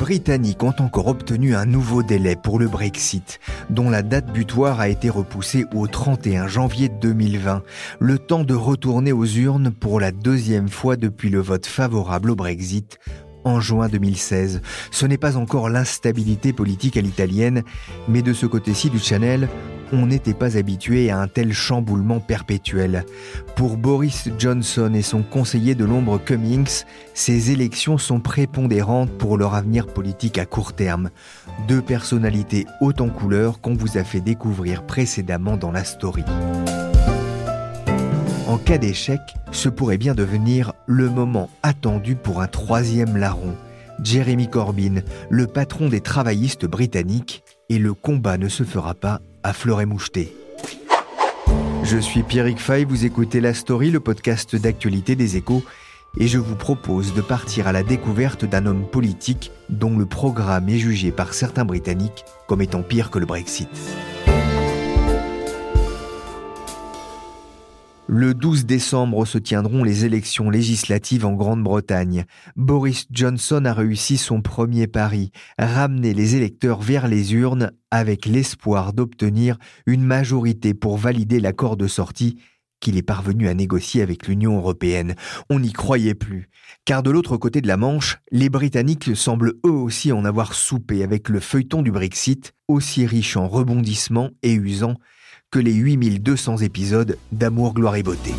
Britanniques ont encore obtenu un nouveau délai pour le Brexit, dont la date butoir a été repoussée au 31 janvier 2020, le temps de retourner aux urnes pour la deuxième fois depuis le vote favorable au Brexit en juin 2016. Ce n'est pas encore l'instabilité politique à l'italienne, mais de ce côté-ci du Channel, on n'était pas habitué à un tel chamboulement perpétuel. Pour Boris Johnson et son conseiller de l'ombre Cummings, ces élections sont prépondérantes pour leur avenir politique à court terme. Deux personnalités hautes en couleur qu'on vous a fait découvrir précédemment dans la story. En cas d'échec, ce pourrait bien devenir le moment attendu pour un troisième larron. Jeremy Corbyn, le patron des travaillistes britanniques, et le combat ne se fera pas à fleur et moucheté. Je suis Pierrick Fay, vous écoutez La Story, le podcast d'actualité des échos, et je vous propose de partir à la découverte d'un homme politique dont le programme est jugé par certains Britanniques comme étant pire que le Brexit. Le 12 décembre se tiendront les élections législatives en Grande-Bretagne. Boris Johnson a réussi son premier pari, ramener les électeurs vers les urnes avec l'espoir d'obtenir une majorité pour valider l'accord de sortie qu'il est parvenu à négocier avec l'Union européenne. On n'y croyait plus, car de l'autre côté de la Manche, les Britanniques semblent eux aussi en avoir soupé avec le feuilleton du Brexit, aussi riche en rebondissements et usant que les 8200 épisodes d'Amour, gloire et beauté.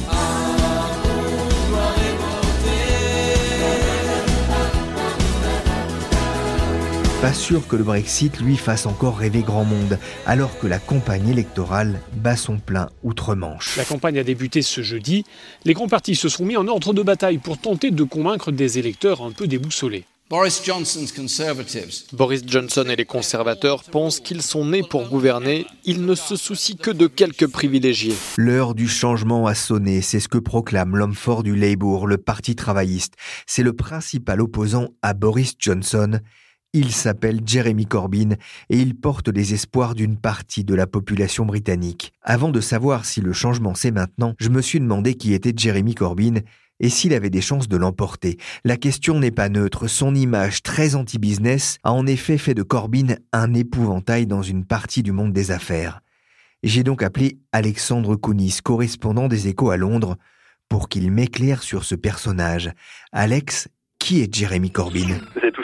Pas sûr que le Brexit lui fasse encore rêver grand monde, alors que la campagne électorale bat son plein outre-Manche. La campagne a débuté ce jeudi. Les grands partis se sont mis en ordre de bataille pour tenter de convaincre des électeurs un peu déboussolés. Boris Johnson et les conservateurs pensent qu'ils sont nés pour gouverner, ils ne se soucient que de quelques privilégiés. L'heure du changement a sonné, c'est ce que proclame l'homme fort du Labour, le parti travailliste. C'est le principal opposant à Boris Johnson. Il s'appelle Jeremy Corbyn et il porte les espoirs d'une partie de la population britannique. Avant de savoir si le changement c'est maintenant, je me suis demandé qui était Jeremy Corbyn et s'il avait des chances de l'emporter. La question n'est pas neutre, son image très anti-business a en effet fait de Corbyn un épouvantail dans une partie du monde des affaires. J'ai donc appelé Alexandre Kounis, correspondant des échos à Londres, pour qu'il m'éclaire sur ce personnage. Alex, qui est Jeremy Corbyn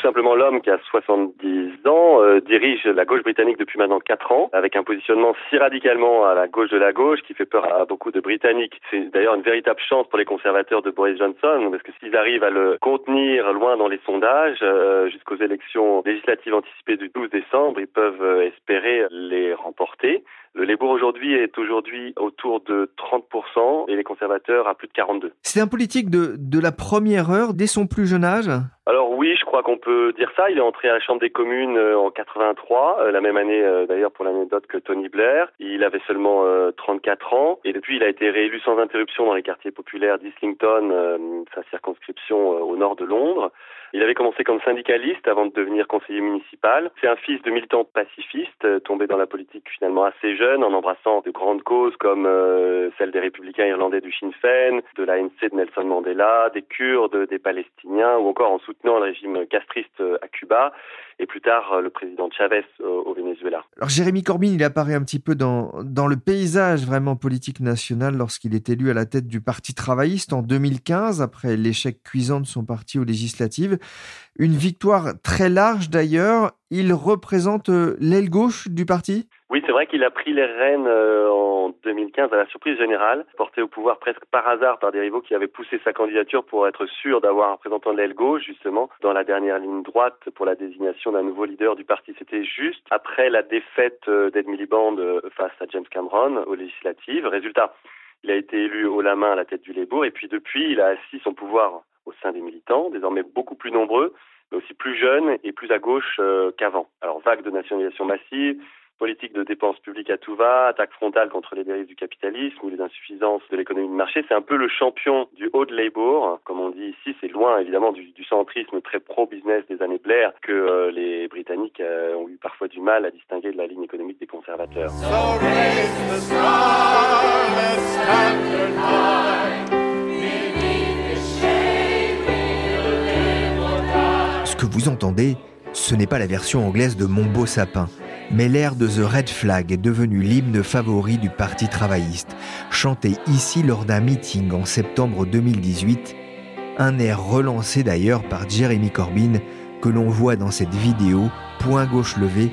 simplement l'homme qui a 70 ans euh, dirige la gauche britannique depuis maintenant 4 ans, avec un positionnement si radicalement à la gauche de la gauche qui fait peur à beaucoup de Britanniques. C'est d'ailleurs une véritable chance pour les conservateurs de Boris Johnson, parce que s'ils arrivent à le contenir loin dans les sondages, euh, jusqu'aux élections législatives anticipées du 12 décembre, ils peuvent euh, espérer les remporter. Le Labour aujourd'hui est aujourd'hui autour de 30% et les conservateurs à plus de 42%. C'est un politique de, de la première heure, dès son plus jeune âge? Alors oui, je crois qu'on peut dire ça. Il est entré à la Chambre des communes euh, en 83, euh, la même année euh, d'ailleurs pour l'anecdote que Tony Blair. Il avait seulement 34 ans et depuis il a été réélu sans interruption dans les quartiers populaires d'Islington, sa circonscription au nord de Londres. Il avait commencé comme syndicaliste avant de devenir conseiller municipal. C'est un fils de militant pacifiste, tombé dans la politique finalement assez jeune, en embrassant de grandes causes comme celle des républicains irlandais du Sinn Féin, de l'ANC de Nelson Mandela, des Kurdes, des Palestiniens, ou encore en le régime castriste euh, à Cuba et plus tard le président Chavez au, Venezuela. Alors Jérémy Corbyn, il apparaît un petit peu dans, dans le paysage vraiment politique national lorsqu'il est élu à la tête du Parti travailliste en 2015, après l'échec cuisant de son parti aux législatives. Une victoire très large d'ailleurs. Il représente euh, l'aile gauche du parti? Oui, c'est vrai qu'il a pris les rênes euh, en 2015 à la surprise générale, porté au pouvoir presque par hasard par des rivaux qui avaient poussé sa candidature pour être sûr d'avoir un représentant de l'aile gauche, justement, dans la dernière ligne droite pour la désignation d'un nouveau leader du parti. C'était juste après la défaite euh, d'Ed Miliband face à James Cameron aux législatives. Résultat, il a été élu haut la main à la tête du Labour et puis depuis, il a assis son pouvoir au sein des militants, désormais beaucoup plus nombreux, mais aussi plus jeunes et plus à gauche euh, qu'avant. Alors vague de nationalisation massive, politique de dépenses publiques à tout va, attaque frontale contre les dérives du capitalisme ou les insuffisances de l'économie de marché. C'est un peu le champion du haut de Labour, comme on dit ici. C'est loin évidemment du, centrisme très pro-business des années Blair que euh, les Britanniques euh, ont eu parfois du mal à distinguer de la ligne économique des conservateurs. que vous entendez, ce n'est pas la version anglaise de Mon beau sapin, mais l'air de The Red Flag est devenu l'hymne favori du Parti travailliste, chanté ici lors d'un meeting en septembre 2018, un air relancé d'ailleurs par Jeremy Corbyn que l'on voit dans cette vidéo, point gauche levé.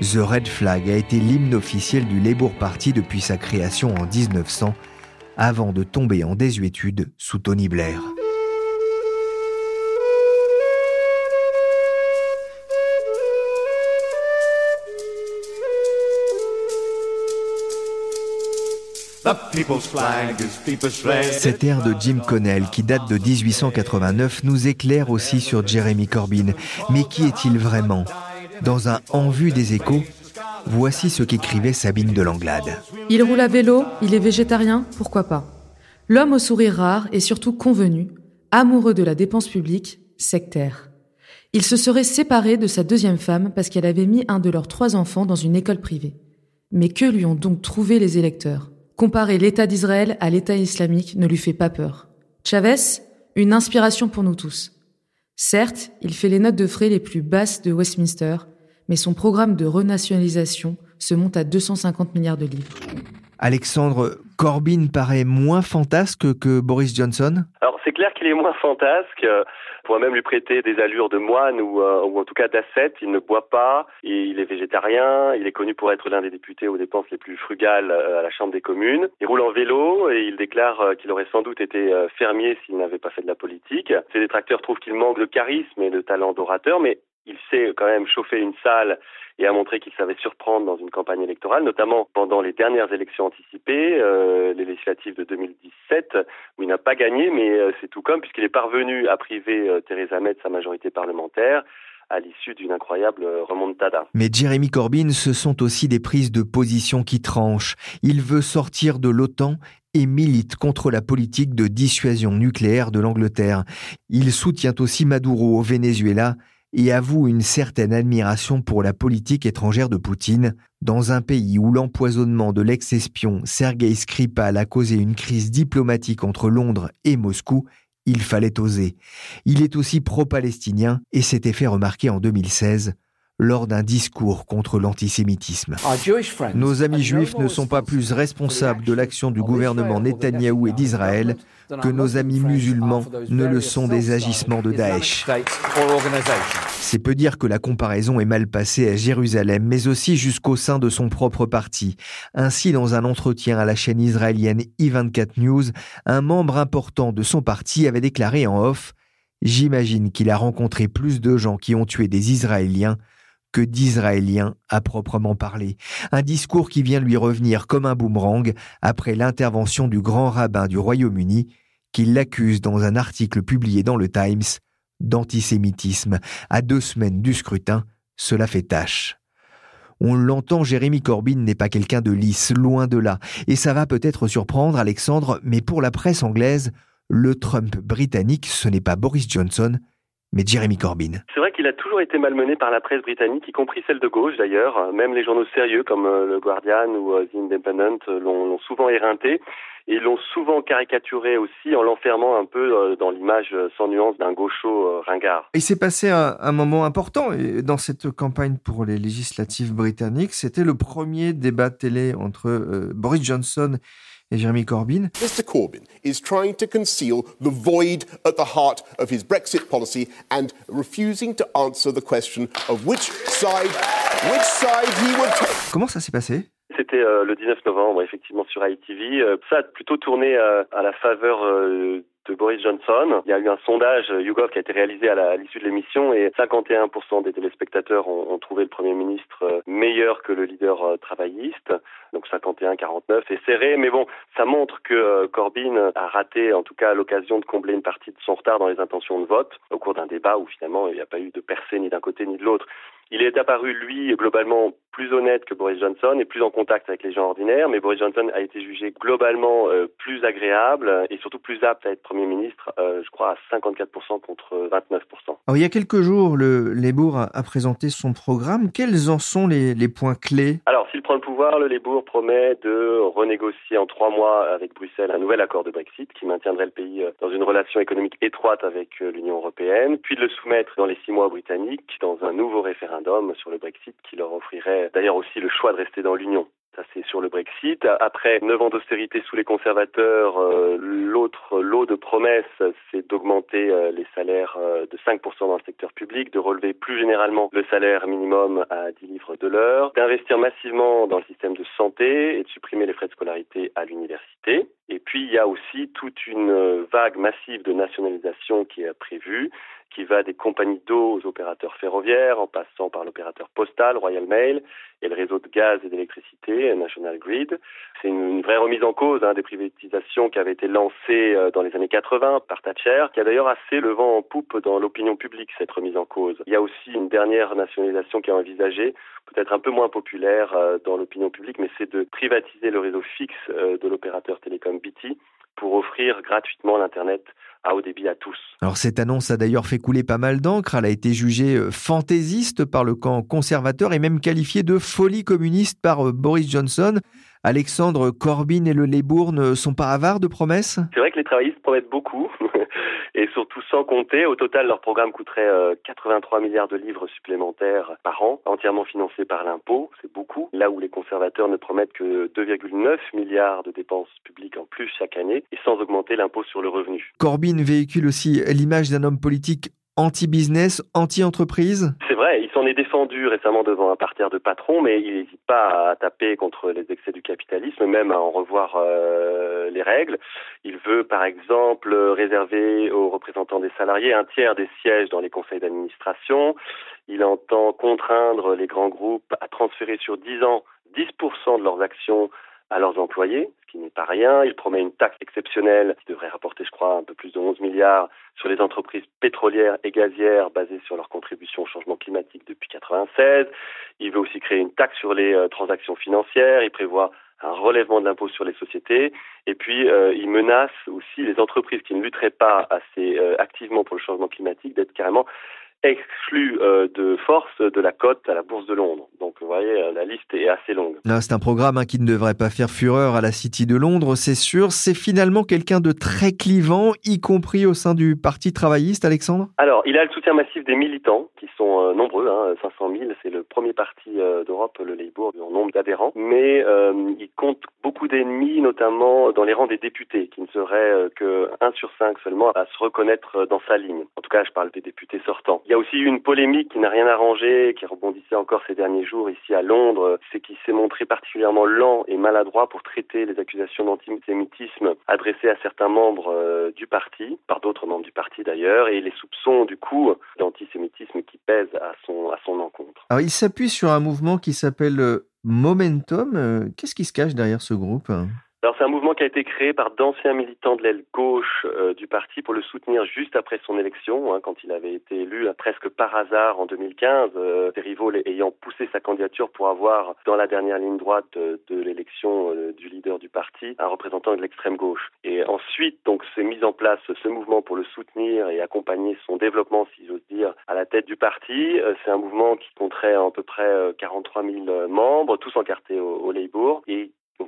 The Red Flag a été l'hymne officiel du Labour Party depuis sa création en 1900, avant de tomber en désuétude sous Tony Blair. Cet air de Jim Connell, qui date de 1889, nous éclaire aussi sur Jeremy Corbyn. Mais qui est-il vraiment? Dans un En vue des échos, voici ce qu'écrivait Sabine de Langlade. Il roule à vélo, il est végétarien, pourquoi pas? L'homme au sourire rare et surtout convenu, amoureux de la dépense publique, sectaire. Il se serait séparé de sa deuxième femme parce qu'elle avait mis un de leurs trois enfants dans une école privée. Mais que lui ont donc trouvé les électeurs? Comparer l'État d'Israël à l'État islamique ne lui fait pas peur. Chavez, une inspiration pour nous tous. Certes, il fait les notes de frais les plus basses de Westminster, mais son programme de renationalisation se monte à 250 milliards de livres. Alexandre, Corbyn paraît moins fantasque que Boris Johnson? Alors c'est clair qu'il est moins fantasque pourrait même lui prêter des allures de moine ou, euh, en tout cas d'ascète. Il ne boit pas, il est végétarien, il est connu pour être l'un des députés aux dépenses les plus frugales euh, à la Chambre des communes. Il roule en vélo et il déclare euh, qu'il aurait sans doute été fermier s'il n'avait pas fait de la politique. Ses détracteurs trouvent qu'il manque de charisme et de talent d'orateur, mais il sait quand même chauffer une salle et a montré qu'il savait surprendre dans une campagne électorale, notamment pendant les dernières élections anticipées, euh, les législatives de 2017, où il n'a pas gagné, mais euh, c'est tout comme, puisqu'il est parvenu à priver euh, Theresa May de sa majorité parlementaire à l'issue d'une incroyable euh, remontada. Mais Jeremy Corbyn, ce sont aussi des prises de position qui tranchent. Il veut sortir de l'OTAN et milite contre la politique de dissuasion nucléaire de l'Angleterre. Il soutient aussi Maduro au Venezuela et avoue une certaine admiration pour la politique étrangère de Poutine, dans un pays où l'empoisonnement de l'ex-espion Sergei Skripal a causé une crise diplomatique entre Londres et Moscou, il fallait oser. Il est aussi pro-palestinien et s'était fait remarquer en 2016 lors d'un discours contre l'antisémitisme. Nos amis juifs ne sont pas plus responsables de l'action du gouvernement Netanyahou et d'Israël que nos amis musulmans ne le sont des agissements de Daesh. C'est peu dire que la comparaison est mal passée à Jérusalem, mais aussi jusqu'au sein de son propre parti. Ainsi, dans un entretien à la chaîne israélienne i24 News, un membre important de son parti avait déclaré en off J'imagine qu'il a rencontré plus de gens qui ont tué des Israéliens que d'Israéliens à proprement parler. Un discours qui vient lui revenir comme un boomerang après l'intervention du grand rabbin du Royaume-Uni qui l'accuse dans un article publié dans le Times d'antisémitisme. À deux semaines du scrutin, cela fait tâche. On l'entend, Jérémy Corbyn n'est pas quelqu'un de lisse, loin de là. Et ça va peut-être surprendre Alexandre, mais pour la presse anglaise, le Trump britannique, ce n'est pas Boris Johnson, mais Jeremy Corbyn. C'est vrai qu'il a toujours été malmené par la presse britannique, y compris celle de gauche d'ailleurs. Même les journaux sérieux comme euh, le Guardian ou euh, The Independent euh, l'ont souvent éreinté et l'ont souvent caricaturé aussi en l'enfermant un peu dans l'image sans nuance d'un gaucho ringard. Il s'est passé un, moment important dans cette campagne pour les législatives britanniques. C'était le premier débat télé entre Boris Johnson et Jeremy Corbyn? Mr Corbyn is trying to conceal the void at the heart of his Brexit policy and refusing to answer the question of which side, which side he would take. Comment ça s'est passé? C'était euh, le 19 novembre, effectivement, sur ITV. Euh, ça a plutôt tourné euh, à la faveur de Boris Johnson. Il y a eu un sondage YouGov qui a été réalisé à l'issue de l'émission et 51% des téléspectateurs ont, ont, trouvé le Premier ministre meilleur que le leader travailliste. Donc 51-49, c'est serré, mais bon, ça montre que Corbyn a raté en tout cas l'occasion de combler une partie de son retard dans les intentions de vote au cours d'un débat où finalement il n'y a pas eu de percée ni d'un côté ni de l'autre. Il est apparu, lui, globalement plus honnête que Boris Johnson et plus en contact avec les gens ordinaires, mais Boris Johnson a été jugé globalement euh, plus agréable et surtout plus apte à être Premier ministre, euh, je crois à 54% contre 29%. Alors, il y a quelques jours, le Labour a, présenté son programme. Quels en sont les, les points clés? Alors, s'il prend le pouvoir, le Labour promet de renégocier en trois mois avec Bruxelles un nouvel accord de Brexit qui maintiendrait le pays euh, dans une relation économique étroite avec l'Union européenne, puis de le soumettre dans les six mois britanniques dans un nouveau référendum sur le Brexit qui leur offrirait d'ailleurs aussi le choix de rester dans l'Union. Ça, c'est sur le Brexit. Après neuf ans d'austérité sous les conservateurs, euh, l'autre lot de promesses, c'est d'augmenter euh, les salaires euh, de 5% dans le secteur public, de relever plus généralement le salaire minimum à 10 livres de l'heure, d'investir massivement dans le système de santé et de supprimer les frais de scolarité à l'université. Et puis, il y a aussi toute une vague massive de nationalisation qui est prévue qui va des compagnies d'eau aux opérateurs ferroviaires, en passant par l'opérateur postal, Royal Mail, et le réseau de gaz et d'électricité, National Grid. C'est une, vraie remise en cause hein, des privatisations qui avaient été lancées euh, dans les années 80 par Thatcher, qui a d'ailleurs assez le vent en poupe dans l'opinion publique, cette remise en cause. Il y a aussi une dernière nationalisation qui est envisagée, peut-être un peu moins populaire euh, dans l'opinion publique, mais c'est de privatiser le réseau fixe euh, de l'opérateur télécom BT pour offrir gratuitement l'Internet à haut débit à tous. Alors cette annonce a d'ailleurs fait couler pas mal d'encre. Elle a été jugée euh, fantaisiste par le camp conservateur et même qualifiée de folie communiste par euh, Boris Johnson. Alexandre Corbyn et le Labour ne sont pas avares de promesses? C'est vrai que les travaillistes promettent beaucoup et surtout sans compter. Au total, leur programme coûterait 83 euh, milliards de livres supplémentaires par an, entièrement financés par l'impôt. C'est beaucoup. Là où les conservateurs ne promettent que 2,9 milliards de dépenses publiques en plus chaque année et sans augmenter l'impôt sur le revenu. Corbyn véhicule aussi l'image d'un homme politique anti-business, anti-entreprise C'est vrai, il s'en est défendu récemment devant un parterre de patrons, mais il n'hésite pas à taper contre les excès du capitalisme, même à en revoir euh, les règles. Il veut, par exemple, réserver aux représentants des salariés un tiers des sièges dans les conseils d'administration. Il entend contraindre les grands groupes à transférer sur 10 ans 10% de leurs actions à leurs employés, qui n'est pas rien. Il promet une taxe exceptionnelle qui devrait rapporter, je crois, un peu plus de 11 milliards sur les entreprises pétrolières et gazières basées sur leur contribution au changement climatique depuis 96. Il veut aussi créer une taxe sur les euh, transactions financières. Il prévoit un relèvement de l'impôt sur les sociétés. Et puis, euh, il menace aussi les entreprises qui ne lutteraient pas assez euh, activement pour le changement climatique d'être carrément exclu euh, de force de la cote à la Bourse de Londres. Donc vous voyez, euh, la liste est assez longue. Là, c'est un programme hein, qui ne devrait pas faire fureur à la City de Londres, c'est sûr. C'est finalement quelqu'un de très clivant, y compris au sein du Parti travailliste, Alexandre? Alors, il a le soutien massif des militants, qui sont euh, nombreux, hein, 500 000. C'est le premier parti d'Europe, le Labour, en nombre d'adhérents. Mais il compte beaucoup d'ennemis, notamment dans les rangs des députés, qui ne seraient que 1 sur 5 seulement à se reconnaître dans sa ligne. En tout cas, je parle des députés sortants. Il y a aussi eu une polémique qui n'a rien arrangé, qui rebondissait encore ces derniers jours ici à Londres, c'est qu'il s'est montré particulièrement lent et maladroit pour traiter les accusations d'antisémitisme adressées à certains membres euh, du parti, par d'autres membres du parti d'ailleurs, et les soupçons du coup d'antisémitisme qui pèsent à son, à son encontre. Il s'appuie sur un mouvement qui s'appelle euh, Momentum. Euh, qu'est-ce qui se cache derrière ce groupe? Alors c'est un mouvement qui a été créé par d'anciens militants de l'aile gauche euh, du parti pour le soutenir juste après son élection, hein, quand il avait été élu presque par hasard en 2015, euh, rivaux ayant poussé sa candidature pour avoir dans la dernière ligne droite de, de l'élection euh, du leader du parti un représentant de l'extrême gauche. Et ensuite donc s'est mis en place ce mouvement pour le soutenir et accompagner son développement, si j'ose dire, à la tête du parti. Euh, c'est un mouvement qui compterait à peu près 43 000 membres, tous encartés au, au Labour,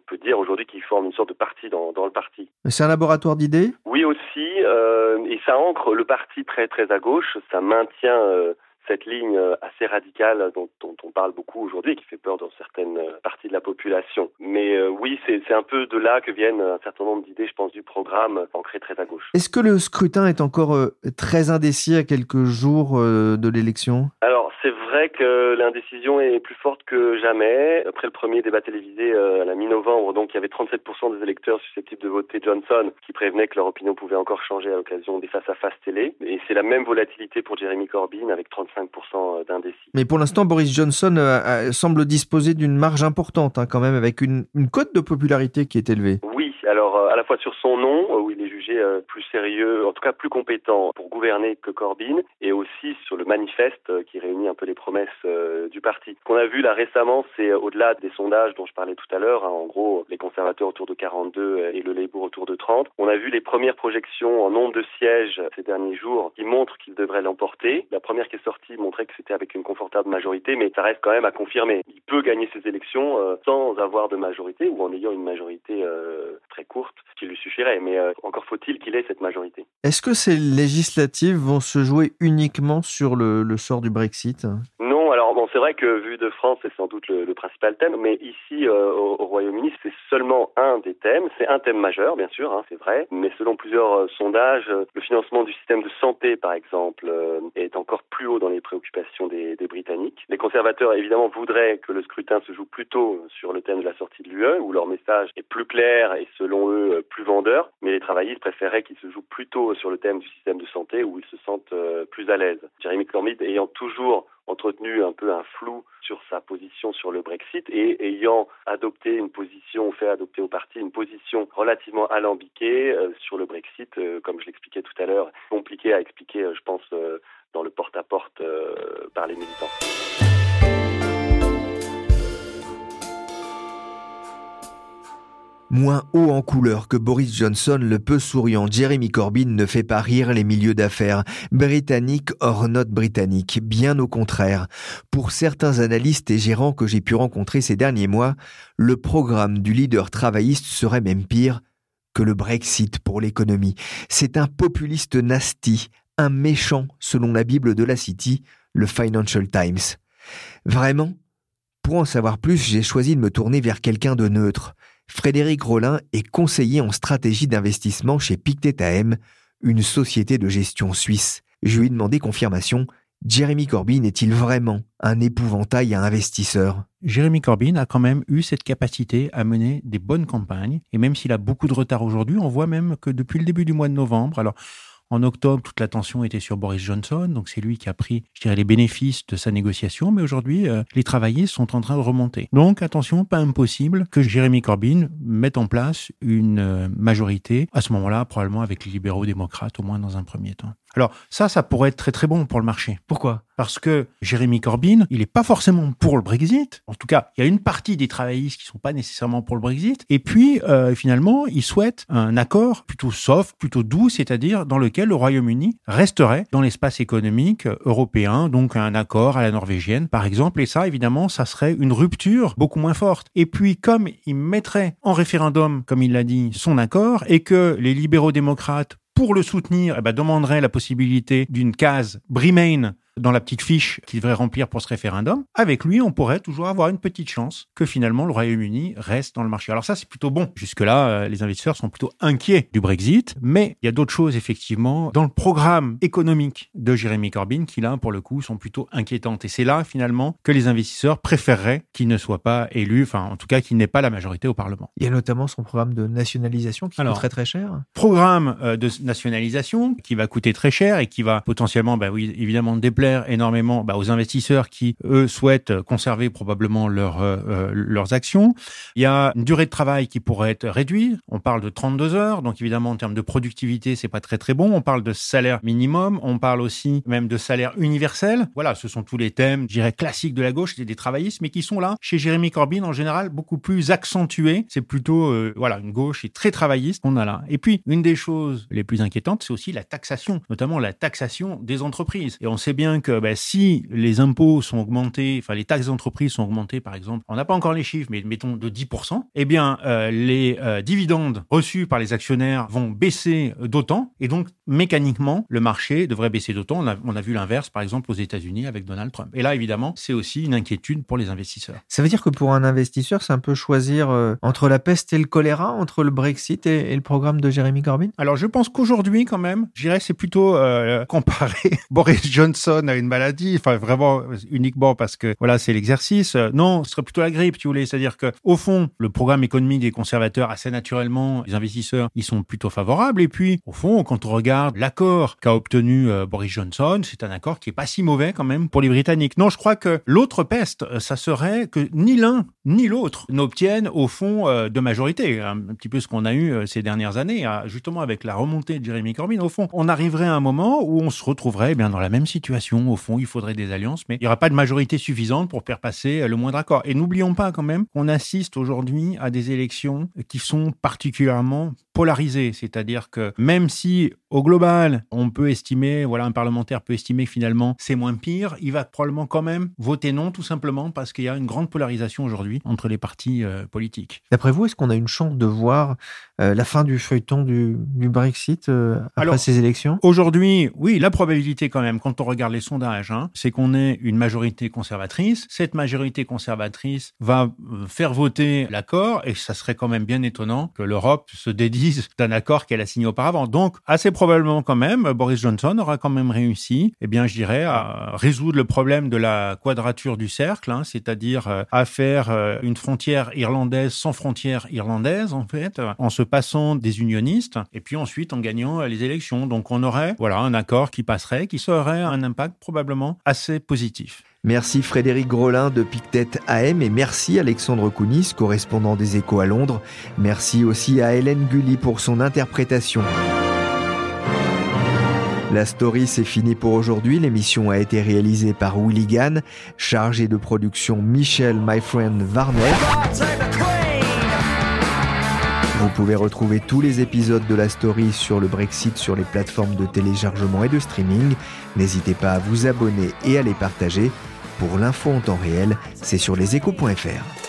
peut dire aujourd'hui qu'il forme une sorte de parti dans, dans le parti. C'est un laboratoire d'idées? Oui aussi, euh, et ça ancre le parti très très à gauche, ça maintient euh, cette ligne euh, assez radicale dont, dont on parle beaucoup aujourd'hui qui fait peur dans certaines euh, parties de la population. Mais euh, oui, c'est un peu de là que viennent un certain nombre d'idées, je pense, du programme ancré très à gauche. Est-ce que le scrutin est encore très indécis à quelques jours de l'élection? Alors, c'est vrai que l'indécision est plus forte que jamais. Après le premier débat télévisé à la mi-novembre, donc il y avait 37% des électeurs susceptibles de voter Johnson qui prévenaient que leur opinion pouvait encore changer à l'occasion des face-à-face télé. Et c'est la même volatilité pour Jeremy Corbyn avec 35 5% d'indécis. Mais pour l'instant, Boris Johnson euh, semble disposer d'une marge importante, hein, quand même, avec une, une cote de popularité qui est élevée. Oui, alors euh, à la fois sur son nom, euh, où il est jugé plus sérieux, en tout cas plus compétent pour gouverner que Corbyn, et aussi sur le manifeste qui réunit un peu les promesses du parti. Ce qu'on a vu là récemment, c'est au-delà des sondages dont je parlais tout à l'heure, hein, en gros les conservateurs autour de 42 et le Labour autour de 30, on a vu les premières projections en nombre de sièges ces derniers jours qui montrent qu'il devrait l'emporter. La première qui est sortie montrait que c'était avec une confortable majorité, mais ça reste quand même à confirmer. Il peut gagner ses élections euh, sans avoir de majorité ou en ayant une majorité euh, courte, ce qui lui suffirait. Mais euh, encore faut-il qu'il ait cette majorité. Est-ce que ces législatives vont se jouer uniquement sur le, sort du Brexit? C'est vrai que vu de France, c'est sans doute le, le, principal thème, mais ici euh, au, au Royaume-Uni, c'est seulement un des thèmes. C'est un thème majeur, bien sûr, hein, c'est vrai, mais selon plusieurs euh, sondages, le financement du système de santé, par exemple, est encore plus haut dans les préoccupations des, des, Britanniques. Les conservateurs, évidemment, voudraient que le scrutin se joue plutôt sur le thème de la sortie de l'UE, où leur message est plus clair et selon eux plus vendeur, mais les travaillistes préféraient qu'il se joue plutôt sur le thème du système de santé, où ils se sentent euh, plus à l'aise. Jeremy Corbyn ayant toujours entretenu un peu un flou sur sa position sur le Brexit et ayant adopté une position, fait adopter au parti une position relativement alambiquée euh, sur le Brexit, euh, comme je l'expliquais tout à l'heure, compliqué à expliquer, je pense, dans le porte-à-porte -porte, par les militants. Moins haut en couleur que Boris Johnson, le peu souriant Jeremy Corbyn ne fait pas rire les milieux d'affaires, britanniques hors note britannique, bien au contraire. Pour certains analystes et gérants que j'ai pu rencontrer ces derniers mois, le programme du leader travailliste serait même pire que le Brexit pour l'économie. C'est un populiste nasty, un méchant selon la Bible de la City, le Financial Times. Vraiment? Pour en savoir plus, j'ai choisi de me tourner vers quelqu'un de neutre. Frédéric Rollin est conseiller en stratégie d'investissement chez Pictet AM, une société de gestion suisse. Je lui ai demandé confirmation. Jeremy Corbyn est-il vraiment un épouvantail à investisseurs Jeremy Corbyn a quand même eu cette capacité à mener des bonnes campagnes. Et même s'il a beaucoup de retard aujourd'hui, on voit même que depuis le début du mois de novembre, alors en octobre, toute l'attention était sur Boris Johnson, donc c'est lui qui a pris, je dirais, les bénéfices de sa négociation, mais aujourd'hui, euh, les travaillistes sont en train de remonter. Donc attention, pas impossible que Jeremy Corbyn mette en place une euh, majorité, à ce moment-là, probablement avec les libéraux démocrates, au moins dans un premier temps. Alors ça, ça pourrait être très très bon pour le marché. Pourquoi? Parce que Jérémy Corbyn, il n'est pas forcément pour le Brexit. En tout cas, il y a une partie des travaillistes qui sont pas nécessairement pour le Brexit. Et puis, euh, finalement, il souhaite un accord plutôt soft, plutôt doux, c'est-à-dire dans lequel le Royaume-Uni resterait dans l'espace économique européen, donc un accord à la norvégienne, par exemple. Et ça, évidemment, ça serait une rupture beaucoup moins forte. Et puis, comme il mettrait en référendum, comme il l'a dit, son accord, et que les libéraux démocrates pour le soutenir, eh ben, demanderait la possibilité d'une case Remain dans la petite fiche qu'il devrait remplir pour ce référendum, avec lui, on pourrait toujours avoir une petite chance que finalement le Royaume-Uni reste dans le marché. Alors ça, c'est plutôt bon. Jusque-là, euh, les investisseurs sont plutôt inquiets du Brexit, mais il y a d'autres choses, effectivement, dans le programme économique de Jeremy Corbyn qui, là, pour le coup, sont plutôt inquiétantes. Et c'est là, finalement, que les investisseurs préféreraient qu'il ne soit pas élu, enfin, en tout cas, qu'il n'ait pas la majorité au Parlement. Il y a notamment son programme de nationalisation qui Alors, coûterait très cher. Programme euh, de nationalisation qui va coûter très cher et qui va potentiellement, bah oui, évidemment, déplaire énormément bah, aux investisseurs qui, eux, souhaitent conserver probablement leur, euh, leurs actions. Il y a une durée de travail qui pourrait être réduite. On parle de 32 heures, donc évidemment en termes de productivité, c'est pas très très bon. On parle de salaire minimum, on parle aussi même de salaire universel. Voilà, ce sont tous les thèmes, je dirais, classiques de la gauche, des travaillistes, mais qui sont là chez Jérémy Corbyn en général beaucoup plus accentués. C'est plutôt euh, voilà une gauche et très travailliste qu'on a là. Et puis une des choses les plus inquiétantes, c'est aussi la taxation, notamment la taxation des entreprises. Et on sait bien que bah, si les impôts sont augmentés, enfin les taxes d'entreprise sont augmentées, par exemple, on n'a pas encore les chiffres, mais mettons de 10%, eh bien euh, les euh, dividendes reçus par les actionnaires vont baisser d'autant, et donc mécaniquement le marché devrait baisser d'autant. On a, on a vu l'inverse, par exemple aux États-Unis avec Donald Trump. Et là, évidemment, c'est aussi une inquiétude pour les investisseurs. Ça veut dire que pour un investisseur, c'est un peu choisir euh, entre la peste et le choléra, entre le Brexit et, le programme de Jeremy Corbyn? Alors, je pense qu'aujourd'hui, quand même, je dirais c'est plutôt comparer Boris Johnson à une maladie, enfin vraiment uniquement parce que voilà, c'est l'exercice. non, ce serait plutôt la grippe, tu voulais. C'est-à-dire que au fond, le programme économique des conservateurs, assez naturellement, les investisseurs, ils sont plutôt favorables. Et puis, au fond, quand on regarde l'accord qu'a obtenu euh, Boris Johnson, c'est un accord qui est pas si mauvais quand même pour les Britanniques. Non, je crois que l'autre peste, ça serait que ni l'un ni l'autre n'obtiennent au fond euh, de majorité. Un, petit peu ce qu'on a eu euh, ces dernières années, justement avec la remontée de Jeremy Corbyn. Au fond, on arriverait à un moment où on se retrouverait eh bien dans la même situation. Au fond, il faudrait des alliances, mais il n'y aura pas de majorité suffisante pour faire passer euh, le moindre accord. Et n'oublions pas quand même qu'on assiste aujourd'hui à des élections qui sont particulièrement polarisées. C'est-à-dire que même si au global, on peut estimer, voilà, un parlementaire peut estimer que finalement c'est moins pire, il va probablement quand même voter non, tout simplement parce qu'il y a une grande polarisation aujourd'hui entre les partis euh, politiques. D'après vous, est-ce qu'on a une chance de voir euh, la fin du feuilleton du, Brexit euh, après ces élections? Aujourd'hui, oui, la probabilité quand même, quand on regarde les sondages, hein, c'est qu'on ait une majorité conservatrice. Cette majorité conservatrice va faire voter l'accord et ça serait quand même bien étonnant que l'Europe se d'un accord qu'elle a signé auparavant. Donc, assez probablement quand même, Boris Johnson aura quand même réussi, eh bien, je dirais, à résoudre le problème de la quadrature du cercle, hein, c'est-à-dire à faire euh, une frontière irlandaise sans frontière irlandaise, en fait, en se passant des unionistes, et puis ensuite en gagnant euh, les élections. Donc on aurait, voilà, un accord qui passerait, qui aurait un impact probablement assez positif. Merci Frédéric Grolin de Pictet AM et merci Alexandre Kounis, correspondant des Échos à Londres. Merci aussi à Hélène Gully pour son interprétation. La story, c'est fini pour aujourd'hui. L'émission a été réalisée par Willy Gann, chargé de production Michel My Friend Varnet. Vous pouvez retrouver tous les épisodes de la story sur le Brexit sur les plateformes de téléchargement et de streaming. N'hésitez pas à vous abonner et à les partager. Pour l'info en temps réel, c'est sur leséchos.fr.